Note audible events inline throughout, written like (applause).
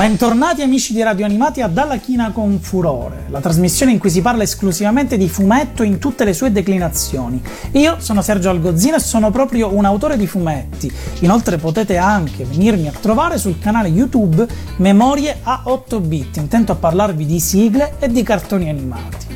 Bentornati amici di Radio Animati a Dalla China con Furore, la trasmissione in cui si parla esclusivamente di fumetto in tutte le sue declinazioni. Io sono Sergio Algozzino e sono proprio un autore di fumetti. Inoltre potete anche venirmi a trovare sul canale YouTube Memorie a 8 bit, intento a parlarvi di sigle e di cartoni animati.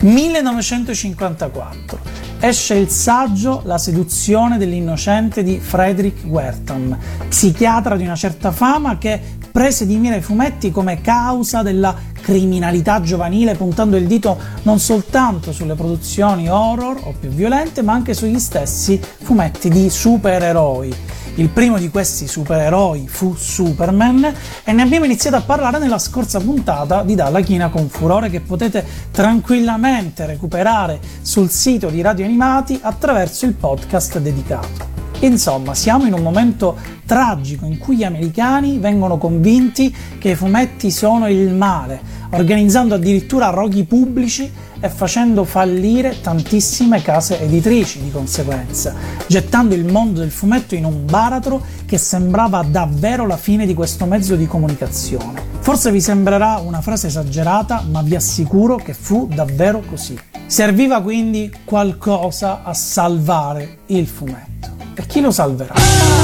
1954 esce il saggio La seduzione dell'innocente di Frederick Wertham, psichiatra di una certa fama che prese di mira i fumetti come causa della criminalità giovanile, puntando il dito non soltanto sulle produzioni horror o più violente, ma anche sugli stessi fumetti di supereroi. Il primo di questi supereroi fu Superman e ne abbiamo iniziato a parlare nella scorsa puntata di Dalla China con Furore che potete tranquillamente recuperare sul sito di Radio Animati attraverso il podcast dedicato. Insomma, siamo in un momento tragico in cui gli americani vengono convinti che i fumetti sono il male, organizzando addirittura roghi pubblici e facendo fallire tantissime case editrici di conseguenza, gettando il mondo del fumetto in un baratro che sembrava davvero la fine di questo mezzo di comunicazione. Forse vi sembrerà una frase esagerata, ma vi assicuro che fu davvero così. Serviva quindi qualcosa a salvare il fumetto. E chi lo salverà?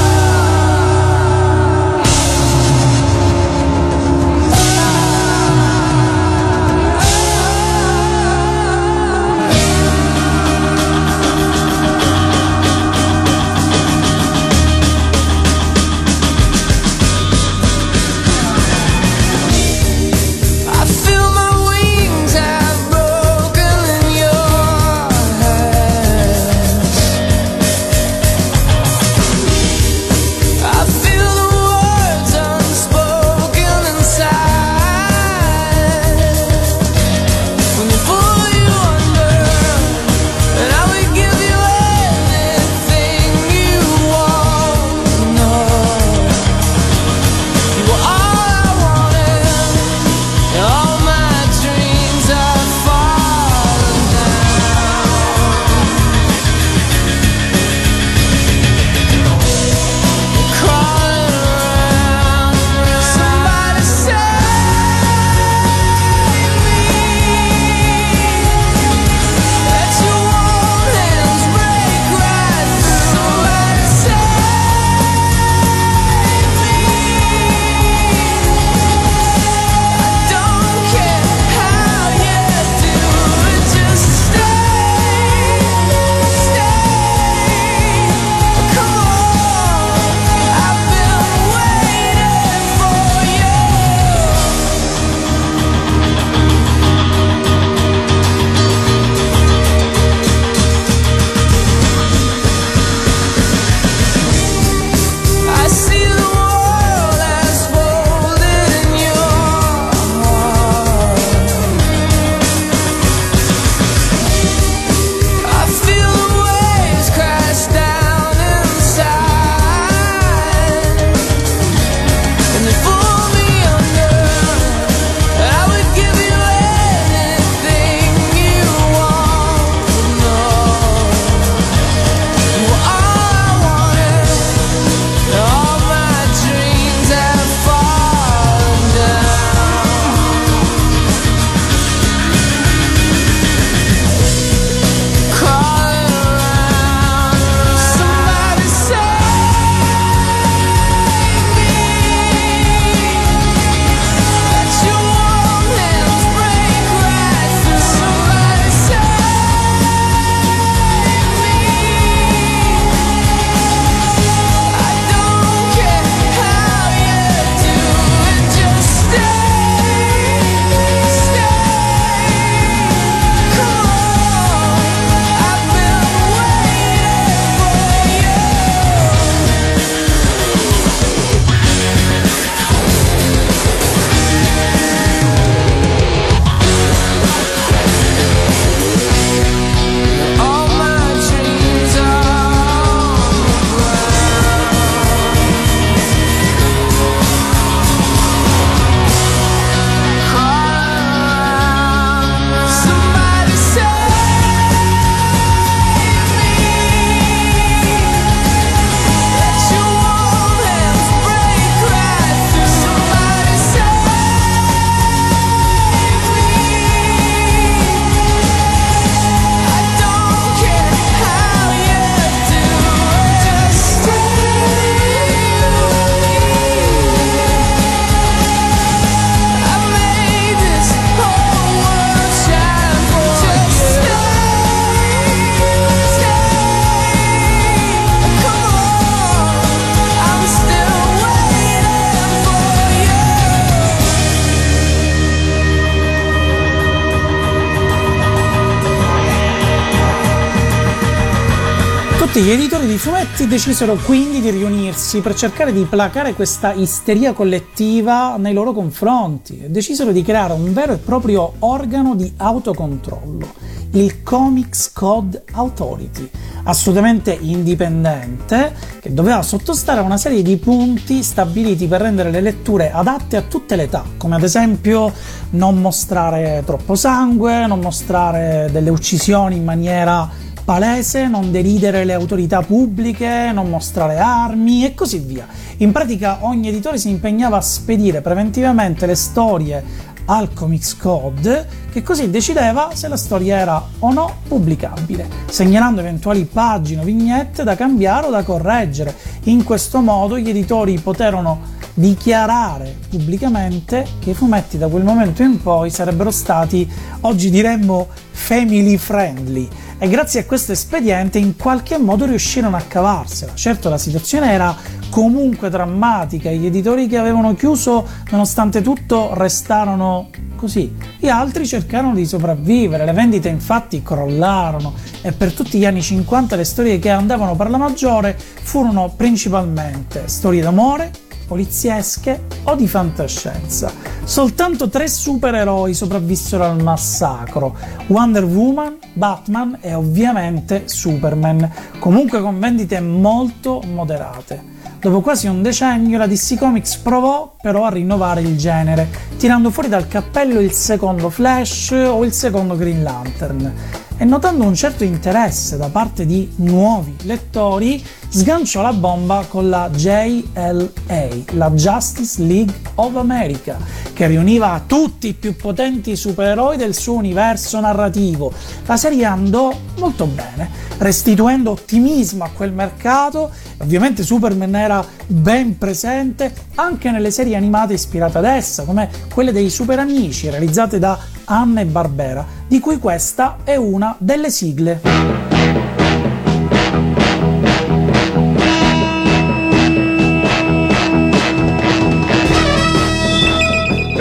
Tutti gli editori di fumetti decisero quindi di riunirsi per cercare di placare questa isteria collettiva nei loro confronti. E decisero di creare un vero e proprio organo di autocontrollo, il Comics Code Authority, assolutamente indipendente, che doveva sottostare a una serie di punti stabiliti per rendere le letture adatte a tutte le età, come ad esempio non mostrare troppo sangue, non mostrare delle uccisioni in maniera palese, non deridere le autorità pubbliche, non mostrare armi e così via. In pratica ogni editore si impegnava a spedire preventivamente le storie al Comics Code che così decideva se la storia era o no pubblicabile, segnalando eventuali pagine o vignette da cambiare o da correggere. In questo modo gli editori poterono dichiarare pubblicamente che i fumetti da quel momento in poi sarebbero stati, oggi diremmo, family friendly. E grazie a questo espediente in qualche modo riuscirono a cavarsela. Certo la situazione era comunque drammatica, gli editori che avevano chiuso nonostante tutto restarono così, gli altri cercarono di sopravvivere, le vendite infatti crollarono. E per tutti gli anni 50 le storie che andavano per la maggiore furono principalmente storie d'amore, poliziesche o di fantascienza. Soltanto tre supereroi sopravvissero al massacro: Wonder Woman, Batman e ovviamente Superman, comunque con vendite molto moderate. Dopo quasi un decennio la DC Comics provò però a rinnovare il genere, tirando fuori dal cappello il secondo Flash o il secondo Green Lantern e notando un certo interesse da parte di nuovi lettori, sganciò la bomba con la JLA, la Justice League of America, che riuniva tutti i più potenti supereroi del suo universo narrativo. La serie andò molto bene, restituendo ottimismo a quel mercato. Ovviamente Superman era ben presente anche nelle serie animate ispirate ad essa, come quelle dei Super Amici, realizzate da Anne Barbera, di cui questa è una delle sigle.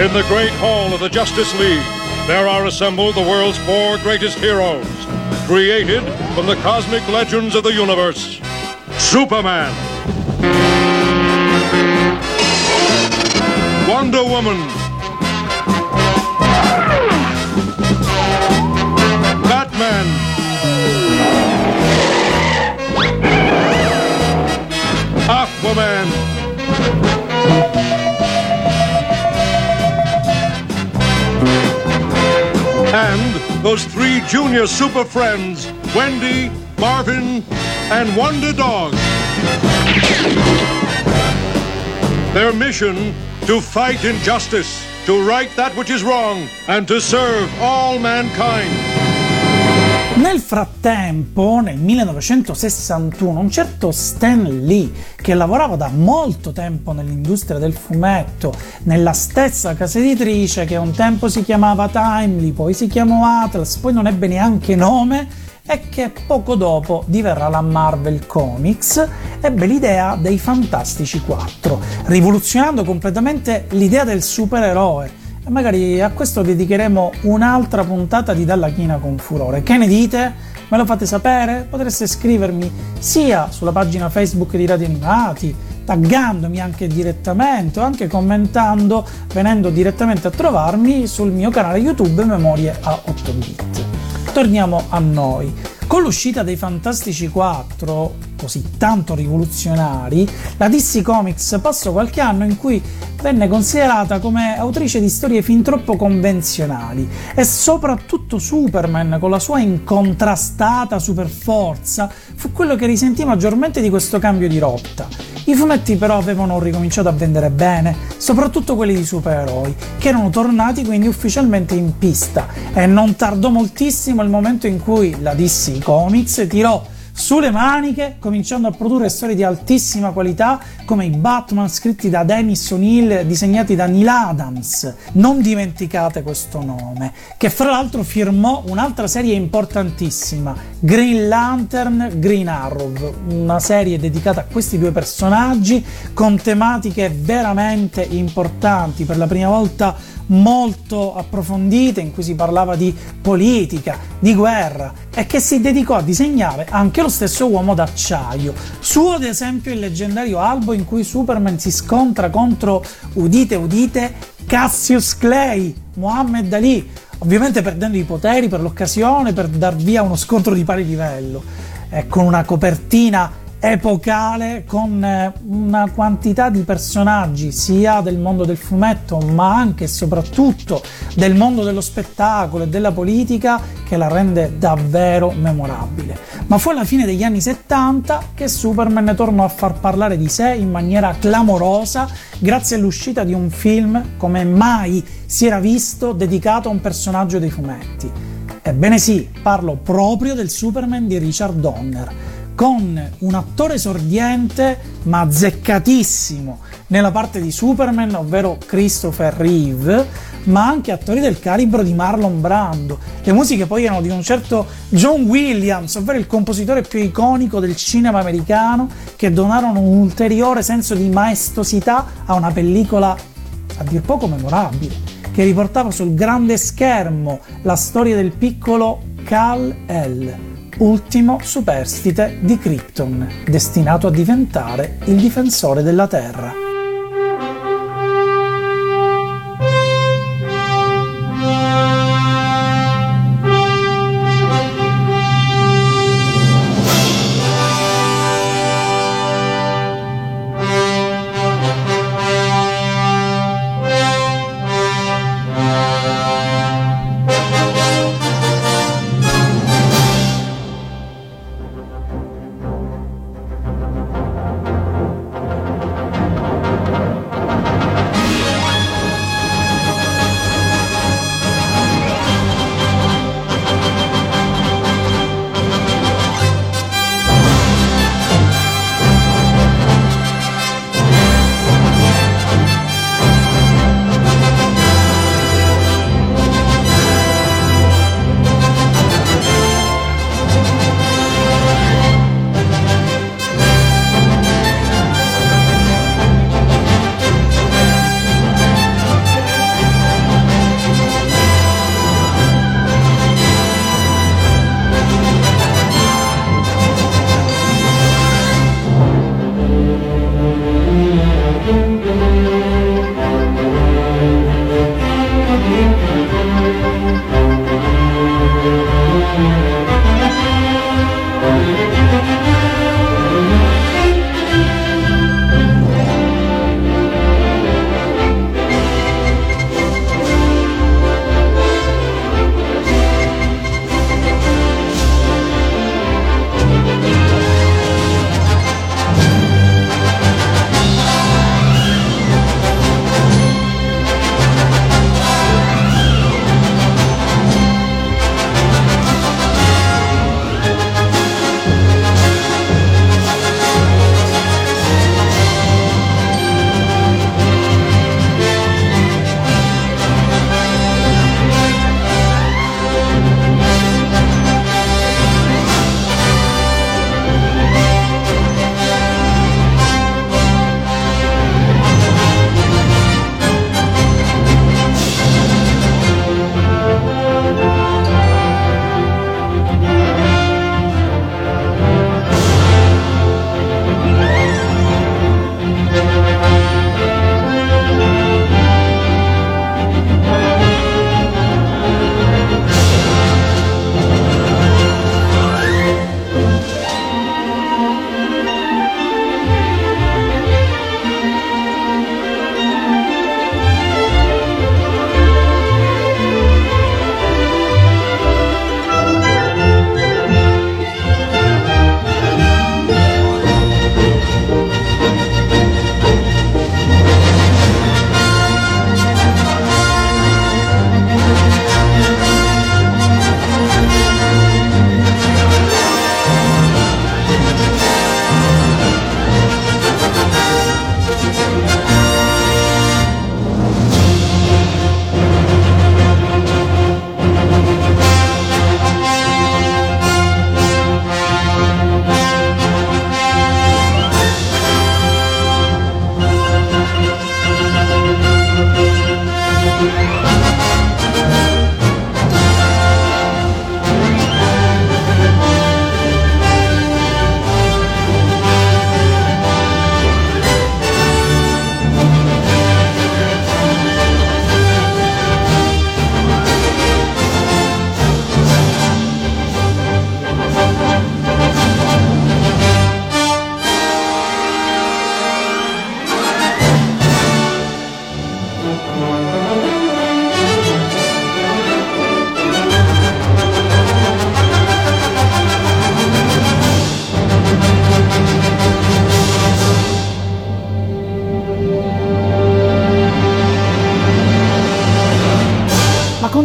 In the great hall of the Justice League, there are assembled the world's four greatest heroes, created from the cosmic legends of the universe. Superman. Wonder Woman. Batman. Aquaman. And those three junior super friends, Wendy, Marvin, and Wonder Dog. Their mission to fight injustice, to right that which is wrong, and to serve all mankind. Nel frattempo, nel 1961, un certo Stan Lee, che lavorava da molto tempo nell'industria del fumetto, nella stessa casa editrice che un tempo si chiamava Timely, poi si chiamò Atlas, poi non ebbe neanche nome, e che poco dopo diverrà la Marvel Comics, ebbe l'idea dei Fantastici 4, rivoluzionando completamente l'idea del supereroe e magari a questo dedicheremo un'altra puntata di Dalla China con Furore. Che ne dite? Me lo fate sapere? Potreste scrivermi sia sulla pagina Facebook di Radio Animati, taggandomi anche direttamente o anche commentando, venendo direttamente a trovarmi sul mio canale YouTube Memorie a 8 bit. Torniamo a noi. Con l'uscita dei Fantastici 4, così tanto rivoluzionari, la DC Comics passò qualche anno in cui venne considerata come autrice di storie fin troppo convenzionali e soprattutto Superman, con la sua incontrastata superforza, fu quello che risentì maggiormente di questo cambio di rotta. I fumetti però avevano ricominciato a vendere bene, soprattutto quelli di supereroi, che erano tornati quindi ufficialmente in pista e non tardò moltissimo il momento in cui la DC Comics tirò sulle maniche, cominciando a produrre storie di altissima qualità come i Batman scritti da Dennis O'Neill, disegnati da Neil Adams. Non dimenticate questo nome, che fra l'altro firmò un'altra serie importantissima, Green Lantern Green Arrow, una serie dedicata a questi due personaggi con tematiche veramente importanti, per la prima volta molto approfondite in cui si parlava di politica, di guerra e che si dedicò a disegnare anche lo lo stesso uomo d'acciaio. Su ad esempio il leggendario albo in cui Superman si scontra contro, udite udite, Cassius Clay, Muhammad Ali, ovviamente perdendo i poteri per l'occasione per dar via uno scontro di pari livello, eh, con una copertina epocale con eh, una quantità di personaggi sia del mondo del fumetto ma anche e soprattutto del mondo dello spettacolo e della politica che la rende davvero memorabile. Ma fu alla fine degli anni 70 che Superman tornò a far parlare di sé in maniera clamorosa grazie all'uscita di un film come mai si era visto dedicato a un personaggio dei fumetti. Ebbene sì, parlo proprio del Superman di Richard Donner con un attore esordiente ma azzeccatissimo nella parte di Superman, ovvero Christopher Reeve, ma anche attori del calibro di Marlon Brando. Le musiche poi erano di un certo John Williams, ovvero il compositore più iconico del cinema americano, che donarono un ulteriore senso di maestosità a una pellicola a dir poco memorabile, che riportava sul grande schermo la storia del piccolo Kal-El ultimo superstite di Krypton, destinato a diventare il difensore della Terra.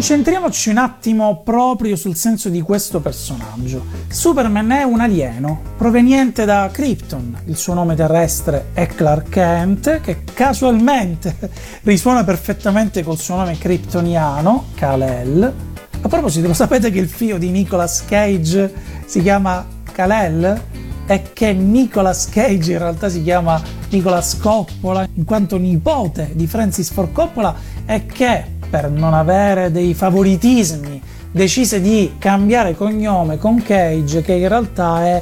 Concentriamoci un attimo proprio sul senso di questo personaggio. Superman è un alieno proveniente da Krypton, il suo nome terrestre è Clark Kent, che casualmente (laughs) risuona perfettamente col suo nome kryptoniano, Kal-El. A proposito, lo sapete che il figlio di Nicolas Cage si chiama Kal-El? E che Nicolas Cage in realtà si chiama Nicolas Coppola, in quanto nipote di Francis Ford Coppola, e che per non avere dei favoritismi decise di cambiare cognome con Cage, che in realtà è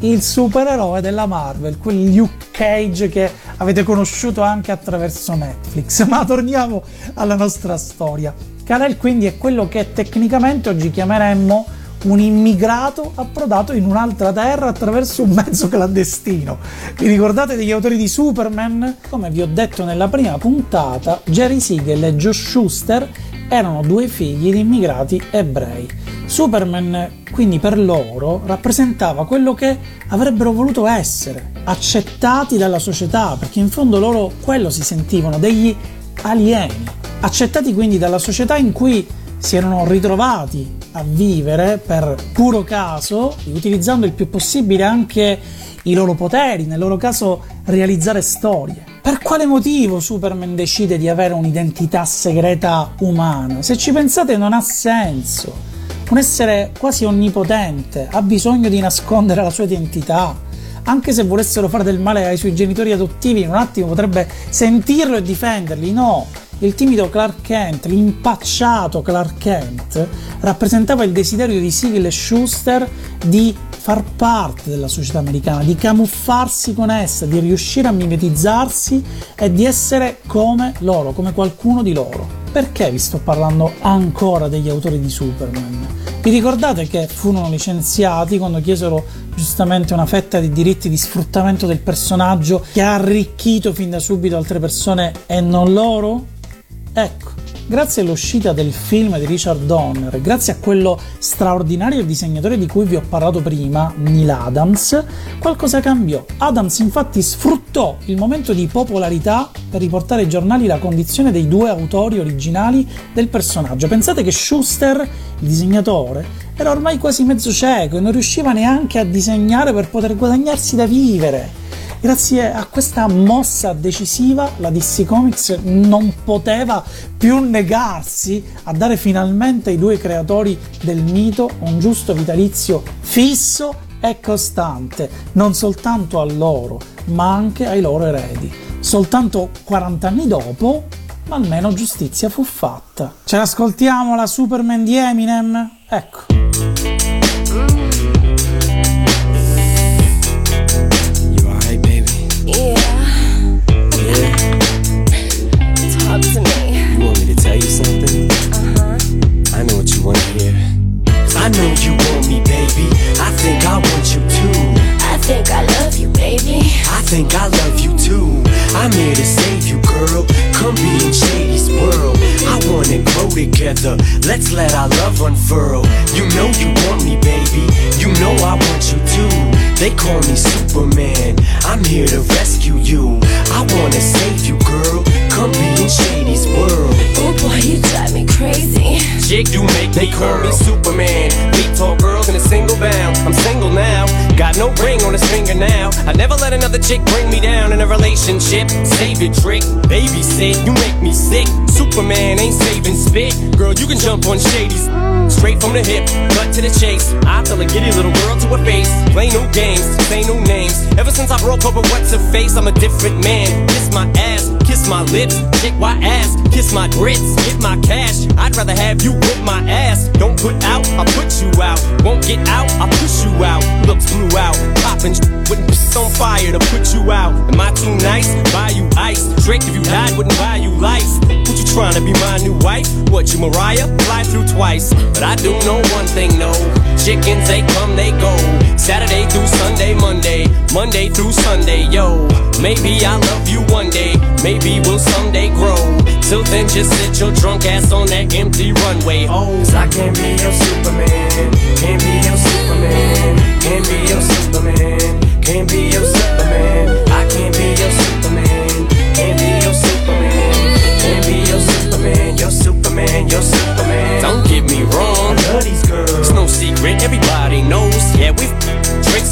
il supereroe della Marvel, quel Luke Cage che avete conosciuto anche attraverso Netflix. (laughs) Ma torniamo alla nostra storia. Kalel quindi è quello che tecnicamente oggi chiameremmo un immigrato approdato in un'altra terra attraverso un mezzo clandestino. Vi ricordate degli autori di Superman? Come vi ho detto nella prima puntata, Jerry Siegel e Josh Schuster erano due figli di immigrati ebrei. Superman, quindi per loro, rappresentava quello che avrebbero voluto essere, accettati dalla società, perché in fondo loro quello si sentivano, degli alieni, accettati quindi dalla società in cui si erano ritrovati a vivere per puro caso, utilizzando il più possibile anche i loro poteri, nel loro caso realizzare storie. Per quale motivo Superman decide di avere un'identità segreta umana? Se ci pensate non ha senso. Un essere quasi onnipotente ha bisogno di nascondere la sua identità. Anche se volessero fare del male ai suoi genitori adottivi, in un attimo potrebbe sentirlo e difenderli. No, il timido Clark Kent, l'impacciato Clark Kent, rappresentava il desiderio di Siegel e Schuster di far parte della società americana, di camuffarsi con essa, di riuscire a mimetizzarsi e di essere come loro, come qualcuno di loro. Perché vi sto parlando ancora degli autori di Superman? Vi ricordate che furono licenziati quando chiesero giustamente una fetta di diritti di sfruttamento del personaggio che ha arricchito fin da subito altre persone e non loro? Ecco, grazie all'uscita del film di Richard Donner, grazie a quello straordinario disegnatore di cui vi ho parlato prima, Neil Adams, qualcosa cambiò. Adams infatti sfruttò il momento di popolarità per riportare ai giornali la condizione dei due autori originali del personaggio. Pensate che Schuster, il disegnatore, era ormai quasi mezzo cieco e non riusciva neanche a disegnare per poter guadagnarsi da vivere. Grazie a questa mossa decisiva, la DC Comics non poteva più negarsi a dare finalmente ai due creatori del mito un giusto vitalizio fisso e costante, non soltanto a loro, ma anche ai loro eredi. Soltanto 40 anni dopo, almeno giustizia fu fatta. Ce l'ascoltiamo la Superman di Eminem? Ecco. Love. You know you want me, baby. You know I want you too. They call me Superman. I'm here to rescue you. I wanna save you, girl. Come be in Shady's world. Oh boy, you drive me crazy. Jig do make they call me Superman. Beat tall girls in a single bound. I'm single now, got no ring on his finger now. I never let another chick bring me down in a relationship. Save your trick, babysit, you make me sick. Superman ain't saving spit. Girl, you can jump on Shady's. Straight from the hip, cut to the chase. I tell a giddy little girl to her face. Play no games, say no names. Ever since I broke up with what's her face, I'm a different man. Kiss my ass, kiss my lips, kick my ass, kiss my grits, get my cash. I'd rather have you whip my ass. Don't put out, I put you out. Won't get out, I. Looks blew out, popping wouldn't piss on fire to put you out. Am I too nice? Buy you ice. Drake, if you died, wouldn't buy you life. What you trying to be my new wife? What you Mariah? Fly through twice. But I do know one thing, no. Chickens, they come, they go. Saturday through Sunday, Monday. Monday through Sunday, yo. Maybe I'll love you one day. Maybe we'll someday grow. Till then, just sit your drunk ass on that empty runway. Oh, cause I can't be your Superman. Can't be your Superman. Can't be your Superman. Can't be your Superman. I can't be your Superman. Can't be your Superman. Can't be your Superman. Your Superman. Your Superman. Don't get me wrong. Love these girls. It's no secret, everybody knows. Yeah, we've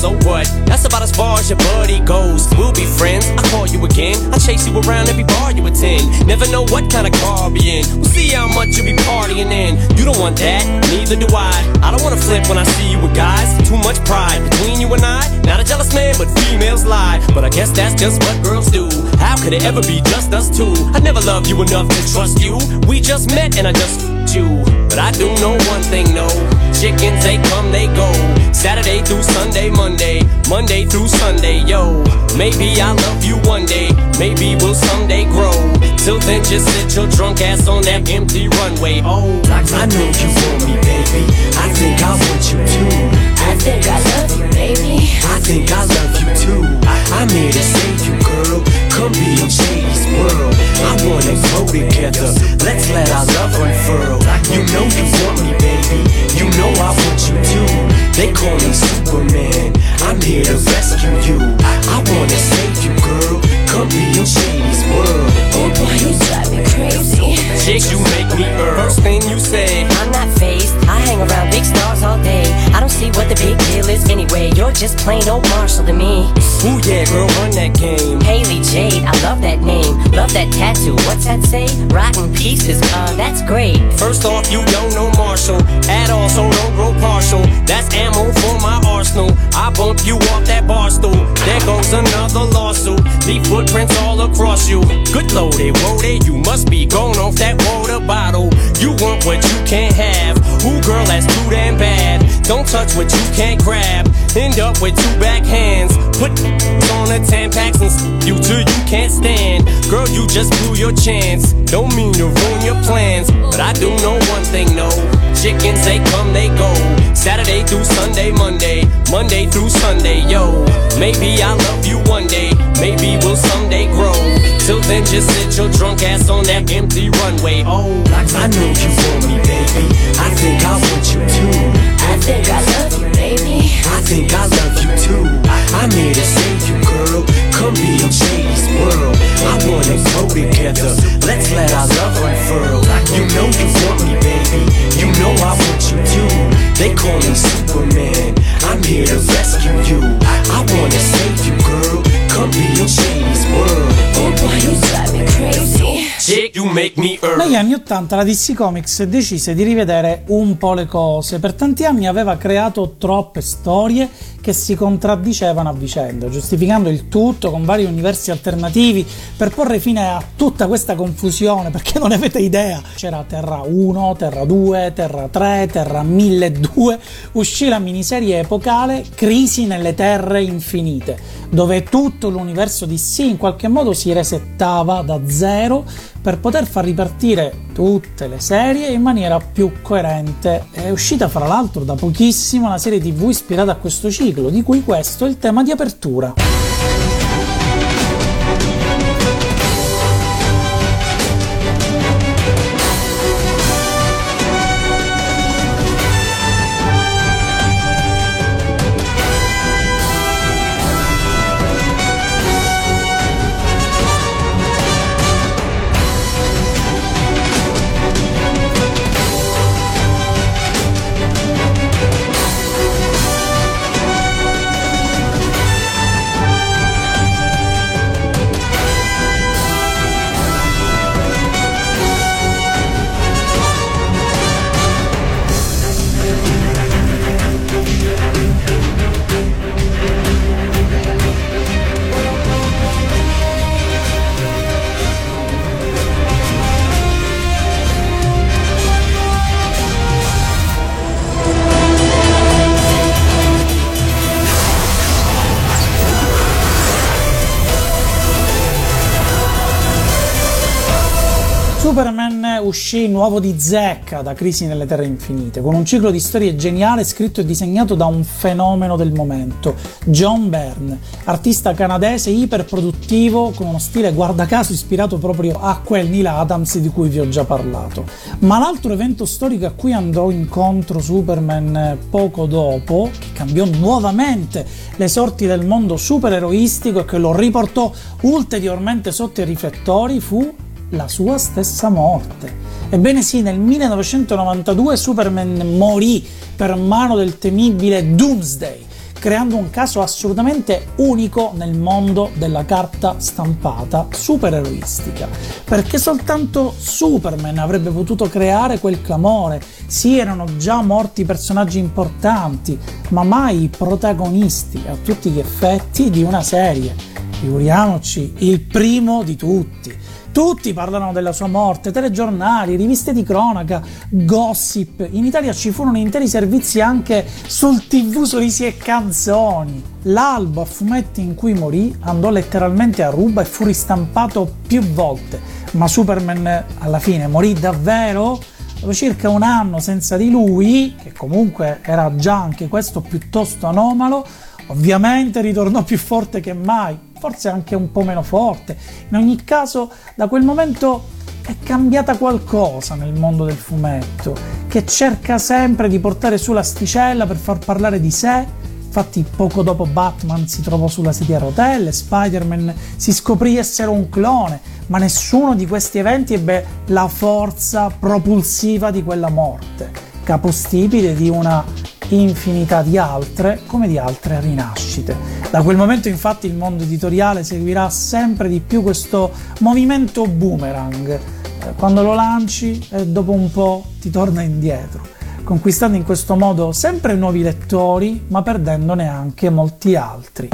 so what? That's about as far as your buddy goes. We'll be friends. I call you again. I chase you around every bar you attend. Never know what kind of car be in. We'll see how much you be partying in. You don't want that, neither do I. I don't wanna flip when I see you with guys. Too much pride between you and I. Not a jealous man, but females lie. But I guess that's just what girls do. How could it ever be just us two? I never loved you enough to trust you. We just met and I just f***ed you. But I do know one thing, no. Chickens, they come, they go. Saturday through Sunday, Monday. Monday through Sunday, yo. Maybe I'll love you one day. Maybe we'll someday grow. Till then, just sit your drunk ass on that empty runway. Oh, I know you want me, baby. I think I want you too. I think I love you, baby. I think I love you too. I'm here to save you, girl. Come be in Shady's world. I wanna grow together. Let's let our love unfurl. You know you want me, baby. You know I want you too. They call me Superman. I'm here to rescue you. I wanna save you, girl. Come be in Shady's world. Oh boy, you drive me crazy. Chick, you make me earn. First thing you say. I'm not phased. I hang around big stars all day. I don't see what the big deal is anyway. You're just plain old Marshall to me. Ooh yeah, girl, run that game. Haley Jade, I love that name. Love that tattoo. What's that say? Rotten pieces. Uh, that's great. First off, you don't know Marshall at all, so don't grow partial. That's ammo for my arsenal. I bump you off that bar stool. There goes another lawsuit. Leave footprints all across you. Good loaded, loaded. Eh, eh, you must be going off that water bottle. You want what you can't have. Ooh, girl, that's too damn bad. Don't touch what you can't grab. End up with two back hands. Put on the Tampax and you till you can't stand. Girl, you just blew your chance. Don't mean to ruin your plans, but I do know one thing, no. Chickens, they come, they go. Saturday through Sunday, Monday. Monday through Sunday, yo. Maybe I'll love you one day. Maybe we'll someday grow. Till then, just sit your drunk ass on that empty runway. Oh, I know you want me, baby. I think I want you too. I think I love you, baby. I think I love you too. I'm here to save you, girl. Come be Shady's world. I wanna grow together. Let's let our love unfurl. You know you want me, baby. You know I want you too. They call me Superman. I'm here to Negli anni 80 la DC Comics decise di rivedere un po' le cose. Per tanti anni aveva creato troppe storie che si contraddicevano a vicenda, giustificando il tutto con vari universi alternativi per porre fine a tutta questa confusione, perché non avete idea. C'era Terra 1, Terra 2, Terra 3, Terra 1002, uscì la miniserie epocale Crisi nelle Terre Infinite, dove tutto l'universo DC in qualche modo si resettava da zero per poter far ripartire tutte le serie in maniera più coerente. È uscita fra l'altro da pochissimo una serie tv ispirata a questo ciclo, di cui questo è il tema di apertura. Uscì nuovo di zecca da Crisi nelle Terre Infinite, con un ciclo di storie geniale scritto e disegnato da un fenomeno del momento, John Byrne, artista canadese iperproduttivo con uno stile guarda caso ispirato proprio a quel Neil Adams di cui vi ho già parlato. Ma l'altro evento storico a cui andò incontro Superman poco dopo, che cambiò nuovamente le sorti del mondo supereroistico e che lo riportò ulteriormente sotto i riflettori, fu la sua stessa morte. Ebbene sì, nel 1992 Superman morì per mano del temibile Doomsday, creando un caso assolutamente unico nel mondo della carta stampata supereroistica, perché soltanto Superman avrebbe potuto creare quel clamore. Sì, erano già morti personaggi importanti, ma mai protagonisti a tutti gli effetti di una serie. Figuriamoci, il primo di tutti. Tutti parlano della sua morte, telegiornali, riviste di cronaca, gossip. In Italia ci furono interi servizi anche sul tv sorrisi e canzoni. L'albo a fumetti in cui morì andò letteralmente a ruba e fu ristampato più volte. Ma Superman alla fine morì davvero? Dopo circa un anno senza di lui, che comunque era già anche questo piuttosto anomalo, ovviamente ritornò più forte che mai forse anche un po' meno forte. In ogni caso, da quel momento è cambiata qualcosa nel mondo del fumetto, che cerca sempre di portare su l'asticella per far parlare di sé. Infatti, poco dopo Batman si trovò sulla sedia a rotelle, Spider-Man si scoprì essere un clone, ma nessuno di questi eventi ebbe la forza propulsiva di quella morte, capostipite di una infinità di altre come di altre rinascite. Da quel momento infatti il mondo editoriale seguirà sempre di più questo movimento boomerang, eh, quando lo lanci e dopo un po' ti torna indietro, conquistando in questo modo sempre nuovi lettori ma perdendone anche molti altri.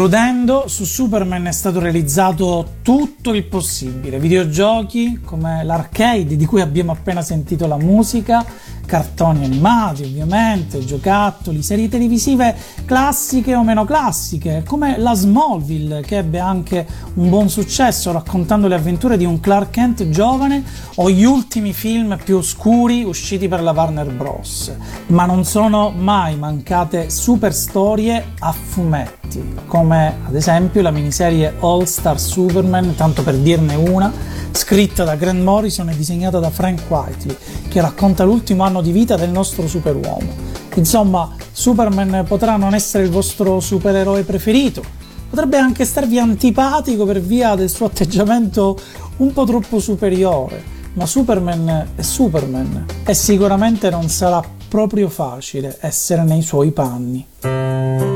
Concludendo, su Superman è stato realizzato tutto il possibile, videogiochi come l'arcade di cui abbiamo appena sentito la musica, cartoni animati ovviamente, giocattoli, serie televisive classiche o meno classiche, come la Smallville che ebbe anche un buon successo raccontando le avventure di un Clark Kent giovane o gli ultimi film più oscuri usciti per la Warner Bros. Ma non sono mai mancate super storie a fumetti, come ad esempio la miniserie All Star Superman, tanto per dirne una, scritta da Grant Morrison e disegnata da Frank Whiteley, che racconta l'ultimo anno di vita del nostro superuomo. Insomma, Superman potrà non essere il vostro supereroe preferito, potrebbe anche starvi antipatico per via del suo atteggiamento un po' troppo superiore, ma Superman è Superman e sicuramente non sarà proprio facile essere nei suoi panni.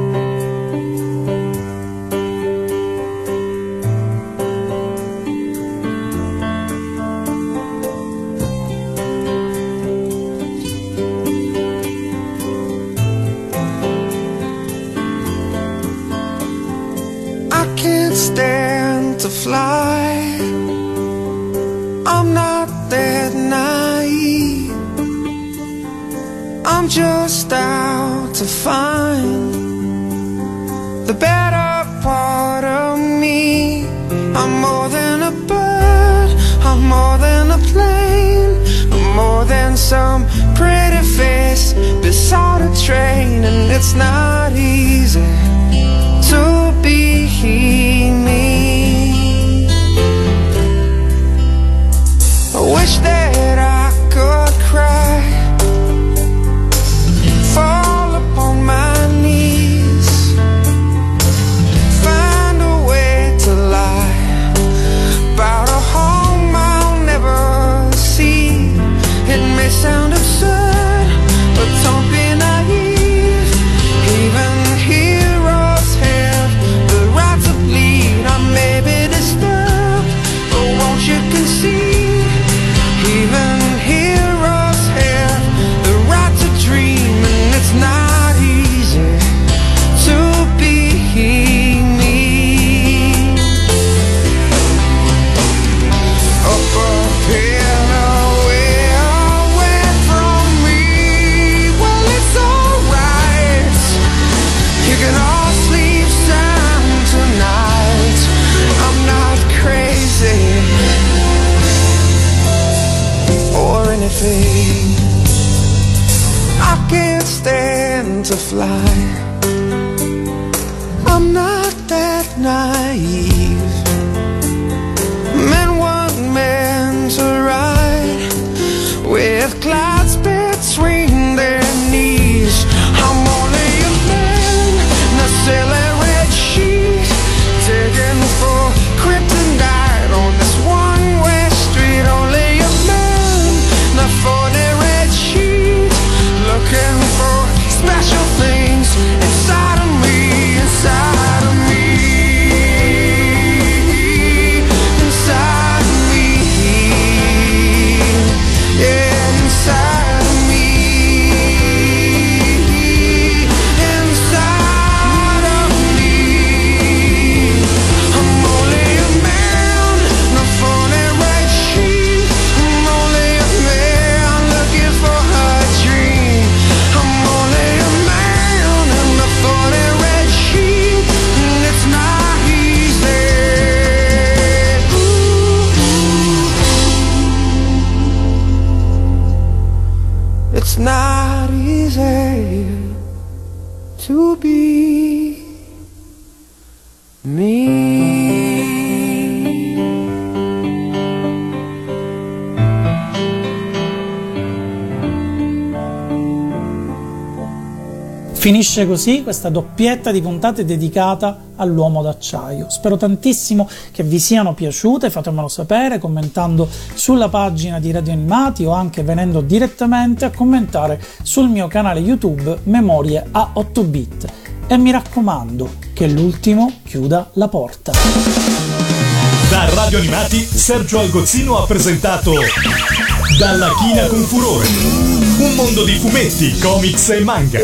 pay. I can't stand to fly. I'm not that naive. Finisce così questa doppietta di puntate dedicata all'uomo d'acciaio. Spero tantissimo che vi siano piaciute, fatemelo sapere commentando sulla pagina di Radio Animati o anche venendo direttamente a commentare sul mio canale YouTube Memorie a 8 bit. E mi raccomando che l'ultimo chiuda la porta. Da Radio Animati Sergio Algozzino ha presentato Dalla China con Furore. Un mondo di fumetti, comics e manga.